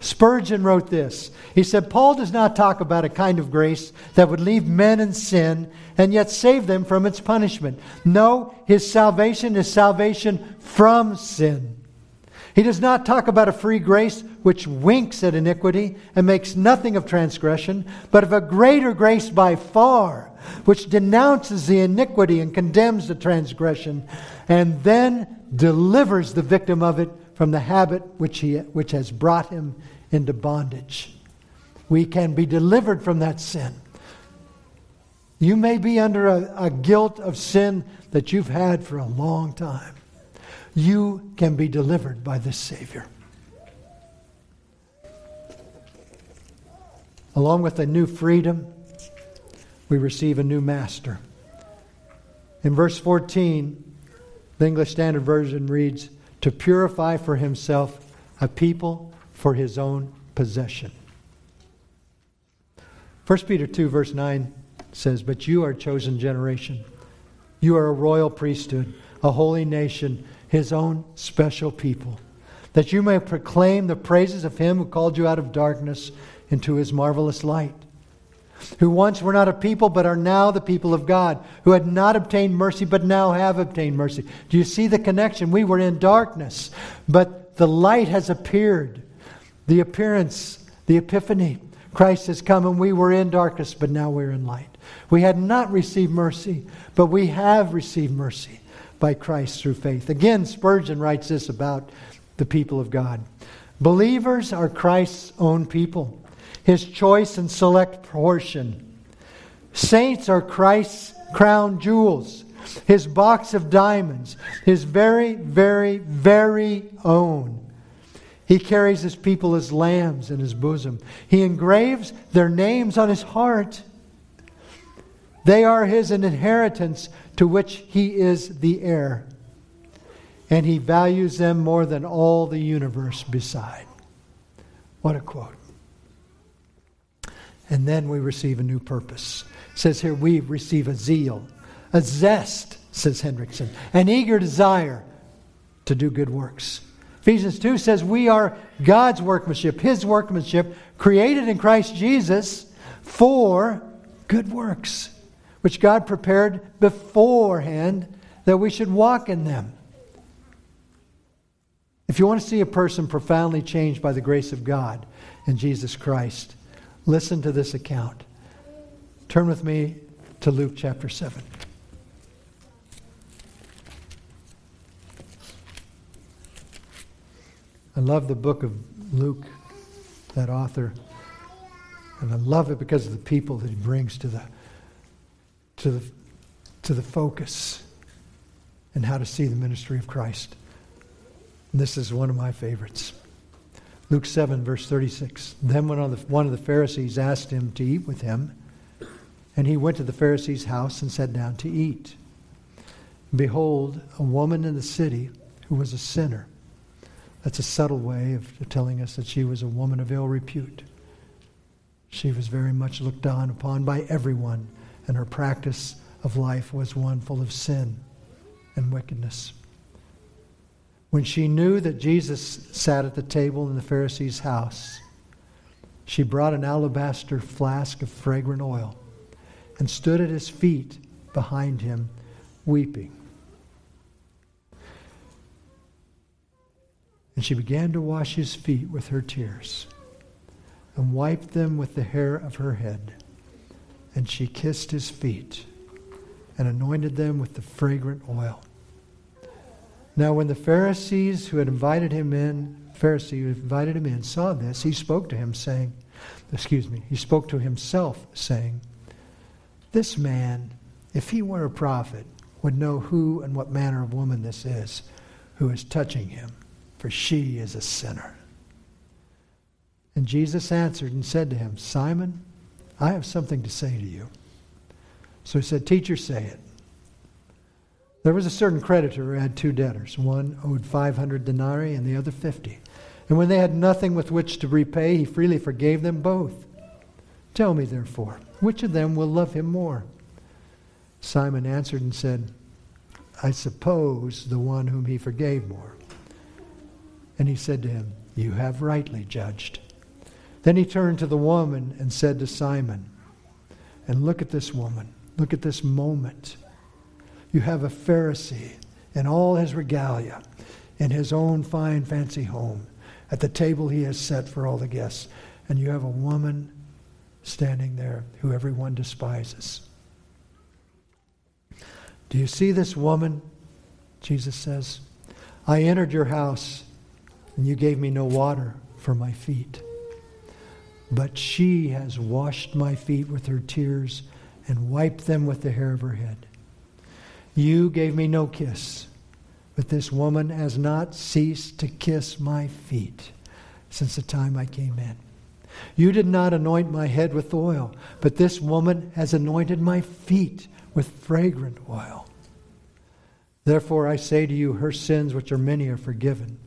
Spurgeon wrote this. He said, Paul does not talk about a kind of grace that would leave men in sin and yet save them from its punishment. No, his salvation is salvation from sin. He does not talk about a free grace which winks at iniquity and makes nothing of transgression, but of a greater grace by far which denounces the iniquity and condemns the transgression, and then delivers the victim of it from the habit which, he, which has brought him into bondage. We can be delivered from that sin. You may be under a, a guilt of sin that you've had for a long time. You can be delivered by this Savior. Along with a new freedom, we receive a new master. In verse 14, the English Standard Version reads, To purify for himself a people for his own possession. 1 Peter 2, verse 9 says, But you are a chosen generation. You are a royal priesthood, a holy nation, his own special people, that you may proclaim the praises of him who called you out of darkness into his marvelous light who once were not a people but are now the people of God, who had not obtained mercy but now have obtained mercy. Do you see the connection? We were in darkness, but the light has appeared. The appearance, the epiphany. Christ has come and we were in darkness, but now we're in light. We had not received mercy, but we have received mercy by Christ through faith. Again, Spurgeon writes this about the people of God Believers are Christ's own people his choice and select portion. Saints are Christ's crown jewels, his box of diamonds, his very, very, very own. He carries his people as lambs in his bosom. He engraves their names on his heart. They are his an inheritance to which he is the heir. And he values them more than all the universe beside. What a quote. And then we receive a new purpose. It says here we receive a zeal, a zest, says Hendriksen, an eager desire to do good works. Ephesians 2 says we are God's workmanship, His workmanship, created in Christ Jesus for good works, which God prepared beforehand that we should walk in them. If you want to see a person profoundly changed by the grace of God and Jesus Christ, Listen to this account. Turn with me to Luke chapter 7. I love the book of Luke, that author. And I love it because of the people that he brings to the, to the, to the focus and how to see the ministry of Christ. And this is one of my favorites. Luke 7, verse 36. Then one of, the, one of the Pharisees asked him to eat with him, and he went to the Pharisee's house and sat down to eat. Behold, a woman in the city who was a sinner. That's a subtle way of telling us that she was a woman of ill repute. She was very much looked down upon by everyone, and her practice of life was one full of sin and wickedness. When she knew that Jesus sat at the table in the Pharisee's house, she brought an alabaster flask of fragrant oil and stood at his feet behind him, weeping. And she began to wash his feet with her tears and wiped them with the hair of her head. And she kissed his feet and anointed them with the fragrant oil. Now, when the Pharisees who had invited him in, Pharisee who invited him in, saw this, he spoke to him, saying, Excuse me, he spoke to himself, saying, This man, if he were a prophet, would know who and what manner of woman this is who is touching him, for she is a sinner. And Jesus answered and said to him, Simon, I have something to say to you. So he said, Teacher, say it. There was a certain creditor who had two debtors. One owed 500 denarii and the other 50. And when they had nothing with which to repay, he freely forgave them both. Tell me, therefore, which of them will love him more? Simon answered and said, I suppose the one whom he forgave more. And he said to him, You have rightly judged. Then he turned to the woman and said to Simon, And look at this woman. Look at this moment. You have a Pharisee in all his regalia, in his own fine, fancy home, at the table he has set for all the guests. And you have a woman standing there who everyone despises. Do you see this woman? Jesus says, I entered your house, and you gave me no water for my feet. But she has washed my feet with her tears and wiped them with the hair of her head. You gave me no kiss, but this woman has not ceased to kiss my feet since the time I came in. You did not anoint my head with oil, but this woman has anointed my feet with fragrant oil. Therefore I say to you, her sins, which are many, are forgiven,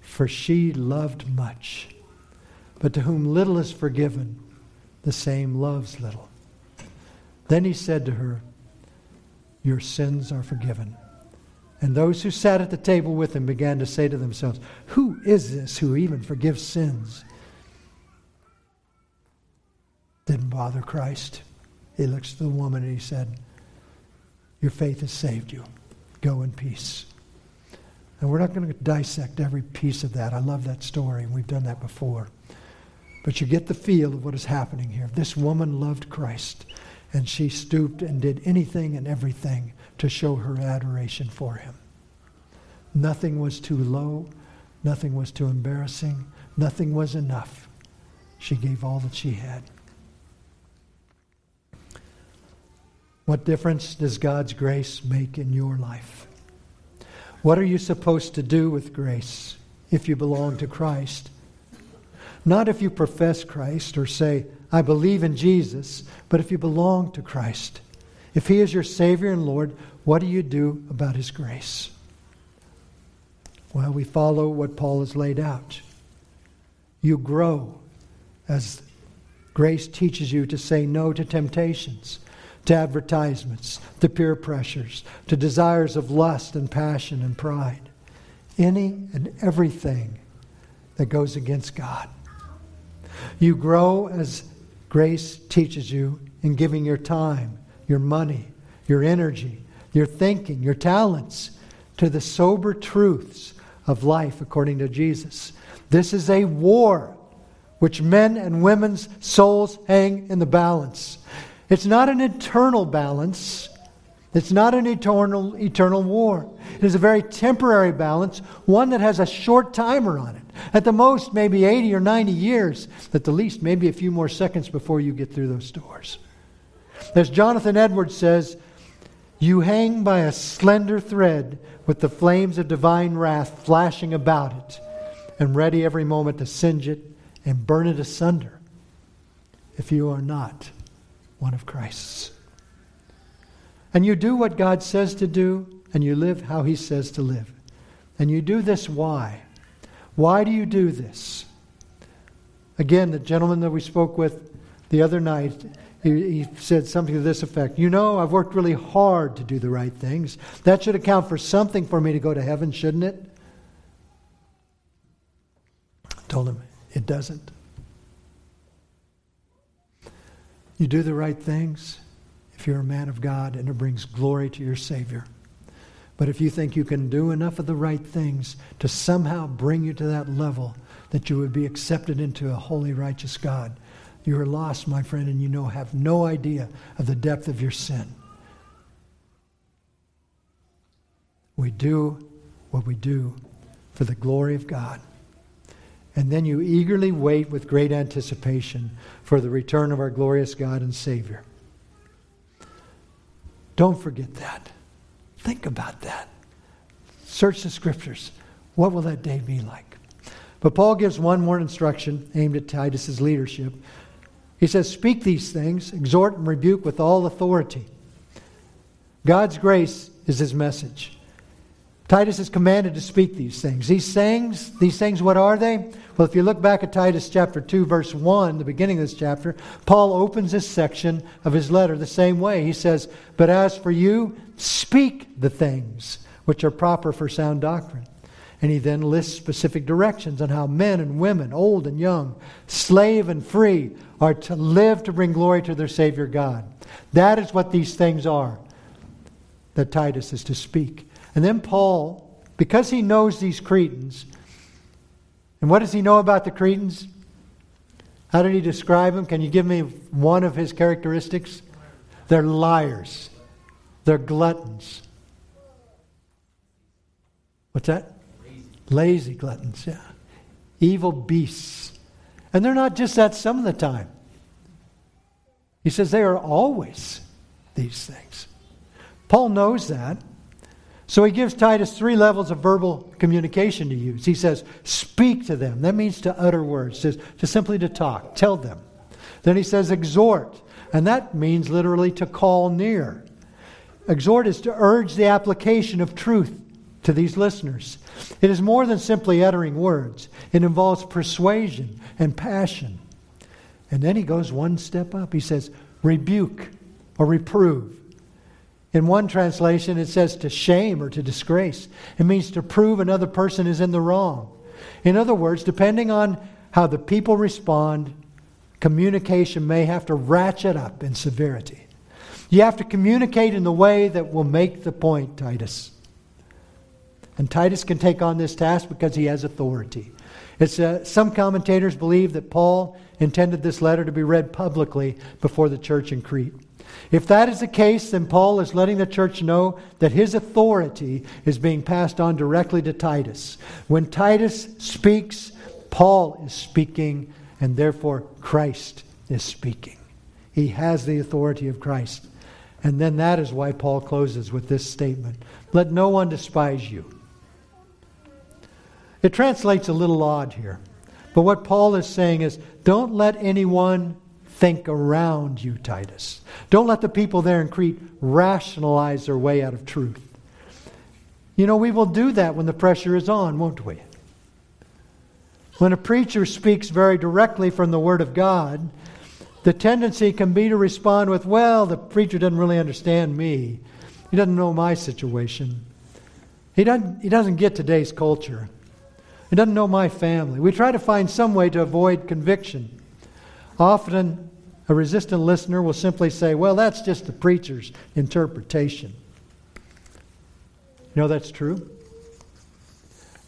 for she loved much. But to whom little is forgiven, the same loves little. Then he said to her, Your sins are forgiven. And those who sat at the table with him began to say to themselves, Who is this who even forgives sins? Didn't bother Christ. He looks to the woman and he said, Your faith has saved you. Go in peace. And we're not going to dissect every piece of that. I love that story, and we've done that before. But you get the feel of what is happening here. This woman loved Christ, and she stooped and did anything and everything to show her adoration for him. Nothing was too low, nothing was too embarrassing, nothing was enough. She gave all that she had. What difference does God's grace make in your life? What are you supposed to do with grace if you belong to Christ? Not if you profess Christ or say, I believe in Jesus, but if you belong to Christ. If He is your Savior and Lord, what do you do about His grace? Well, we follow what Paul has laid out. You grow as grace teaches you to say no to temptations to advertisements, to peer pressures, to desires of lust and passion and pride. Any and everything that goes against God. You grow as grace teaches you in giving your time, your money, your energy, your thinking, your talents to the sober truths of life according to Jesus. This is a war which men and women's souls hang in the balance. It's not an eternal balance. It's not an eternal, eternal war. It is a very temporary balance, one that has a short timer on it. At the most, maybe 80 or 90 years. At the least, maybe a few more seconds before you get through those doors. As Jonathan Edwards says, you hang by a slender thread with the flames of divine wrath flashing about it and ready every moment to singe it and burn it asunder if you are not one of Christ's. And you do what God says to do, and you live how He says to live. And you do this why? Why do you do this? Again, the gentleman that we spoke with the other night, he, he, said something to this effect You know, I've worked really hard to do the right things. That should account for something for me to go to heaven, shouldn't it? I told him, It doesn't. You do the right things if you're a man of God and it brings glory to your Savior. But if you think you can do enough of the right things to somehow bring you to that level that you would be accepted into a holy, righteous God, you are lost, my friend, and you know have no idea of the depth of your sin. We do what we do for the glory of God. And then you eagerly wait with great anticipation for the return of our glorious God and Savior. Don't forget that. Think about that. Search the scriptures. What will that day be like? But Paul gives one more instruction aimed at Titus's leadership. He says, Speak these things, exhort and rebuke with all authority. God's grace is his message. Titus is commanded to speak these things. These things, these things, what are they? Well, if you look back at Titus chapter 2, verse 1, the beginning of this chapter, Paul opens this section of his letter the same way. He says, But as for you, speak the things which are proper for sound doctrine. And he then lists specific directions on how men and women, old and young, slave and free, are to live to bring glory to their Savior God. That is what these things are that Titus is to speak. And then Paul, because he knows these Cretans, and what does he know about the Cretans? How did he describe them? Can you give me one of his characteristics? They're liars. They're gluttons. What's that? Lazy, Lazy gluttons, yeah. Evil beasts. And they're not just that some of the time. He says they are always these things. Paul knows that. So he gives Titus three levels of verbal communication to use. He says, speak to them. That means to utter words, just, just simply to talk, tell them. Then he says, exhort. And that means literally to call near. Exhort is to urge the application of truth to these listeners. It is more than simply uttering words, it involves persuasion and passion. And then he goes one step up. He says, rebuke or reprove. In one translation, it says to shame or to disgrace. It means to prove another person is in the wrong. In other words, depending on how the people respond, communication may have to ratchet up in severity. You have to communicate in the way that will make the point, Titus. And Titus can take on this task because he has authority. It's, uh, some commentators believe that Paul intended this letter to be read publicly before the church in Crete. If that is the case, then Paul is letting the church know that his authority is being passed on directly to Titus. When Titus speaks, Paul is speaking, and therefore Christ is speaking. He has the authority of Christ. And then that is why Paul closes with this statement Let no one despise you. It translates a little odd here. But what Paul is saying is don't let anyone think around you, Titus. Don't let the people there in Crete rationalize their way out of truth. You know, we will do that when the pressure is on, won't we? When a preacher speaks very directly from the Word of God, the tendency can be to respond with, well, the preacher doesn't really understand me. He doesn't know my situation. He doesn't, he doesn't get today's culture. He doesn't know my family. We try to find some way to avoid conviction. Often, a resistant listener will simply say, Well, that's just the preacher's interpretation. You know that's true?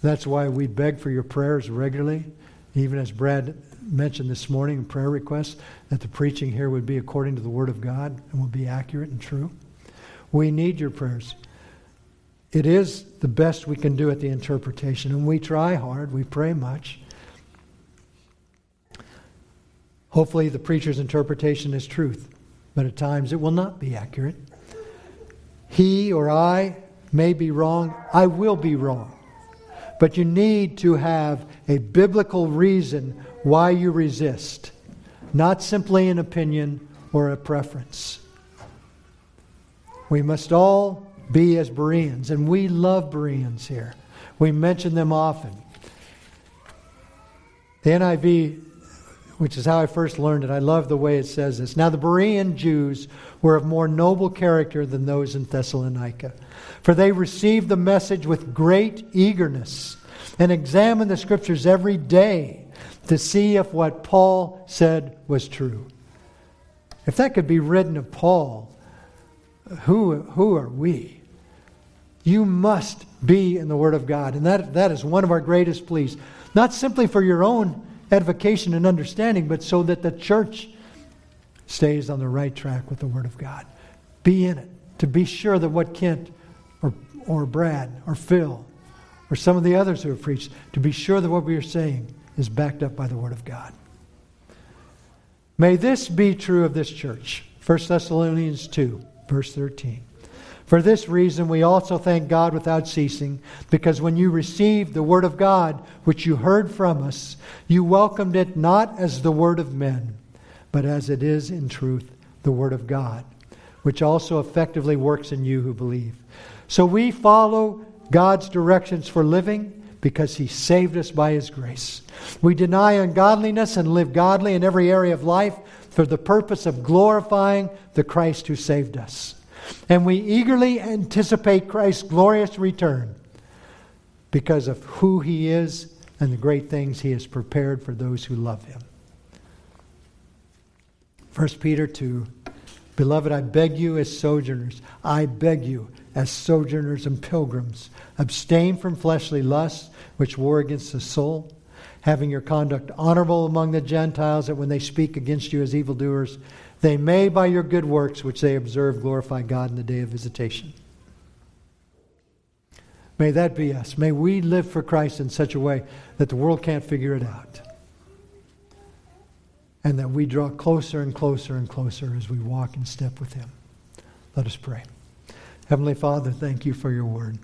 That's why we beg for your prayers regularly, even as Brad mentioned this morning in prayer requests, that the preaching here would be according to the Word of God and would be accurate and true. We need your prayers. It is the best we can do at the interpretation, and we try hard, we pray much. Hopefully, the preacher's interpretation is truth, but at times it will not be accurate. He or I may be wrong, I will be wrong. But you need to have a biblical reason why you resist, not simply an opinion or a preference. We must all be as Bereans, and we love Bereans here. We mention them often. The NIV which is how I first learned it. I love the way it says this. Now, the Berean Jews were of more noble character than those in Thessalonica, for they received the message with great eagerness and examined the scriptures every day to see if what Paul said was true. If that could be written of Paul, who, who are we? You must be in the Word of God. And that, that is one of our greatest pleas. Not simply for your own edification and understanding, but so that the church stays on the right track with the Word of God. Be in it to be sure that what Kent or, or Brad or Phil or some of the others who have preached, to be sure that what we are saying is backed up by the Word of God. May this be true of this church. 1 Thessalonians 2, verse 13. For this reason, we also thank God without ceasing, because when you received the Word of God, which you heard from us, you welcomed it not as the Word of men, but as it is in truth the Word of God, which also effectively works in you who believe. So we follow God's directions for living because He saved us by His grace. We deny ungodliness and live godly in every area of life for the purpose of glorifying the Christ who saved us. And we eagerly anticipate Christ's glorious return because of who He is and the great things He has prepared for those who love Him. 1 Peter 2 Beloved, I beg you as sojourners, I beg you as sojourners and pilgrims, abstain from fleshly lusts which war against the soul, having your conduct honorable among the Gentiles, that when they speak against you as evildoers, they may by your good works which they observe glorify God in the day of visitation. May that be us. May we live for Christ in such a way that the world can't figure it out and that we draw closer and closer and closer as we walk in step with Him. Let us pray. Heavenly Father, thank you for your word.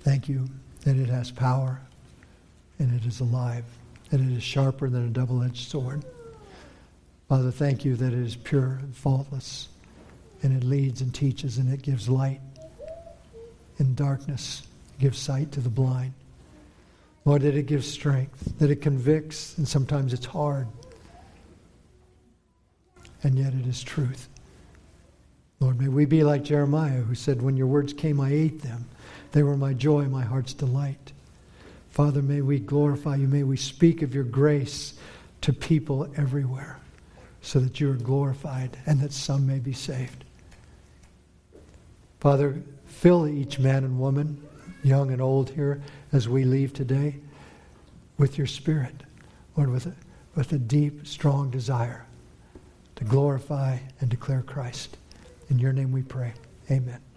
Thank you that it has power and it is alive, and it is sharper than a double edged sword. Father, thank you that it is pure and faultless, and it leads and teaches, and it gives light in darkness, gives sight to the blind. Lord, that it gives strength, that it convicts, and sometimes it's hard. And yet it is truth. Lord, may we be like Jeremiah, who said, When your words came, I ate them. They were my joy, my heart's delight. Father, may we glorify you. May we speak of your grace to people everywhere so that you are glorified and that some may be saved. Father, fill each man and woman, young and old here, as we leave today with your spirit, Lord, with a, with a deep, strong desire to glorify and declare Christ. In your name we pray. Amen.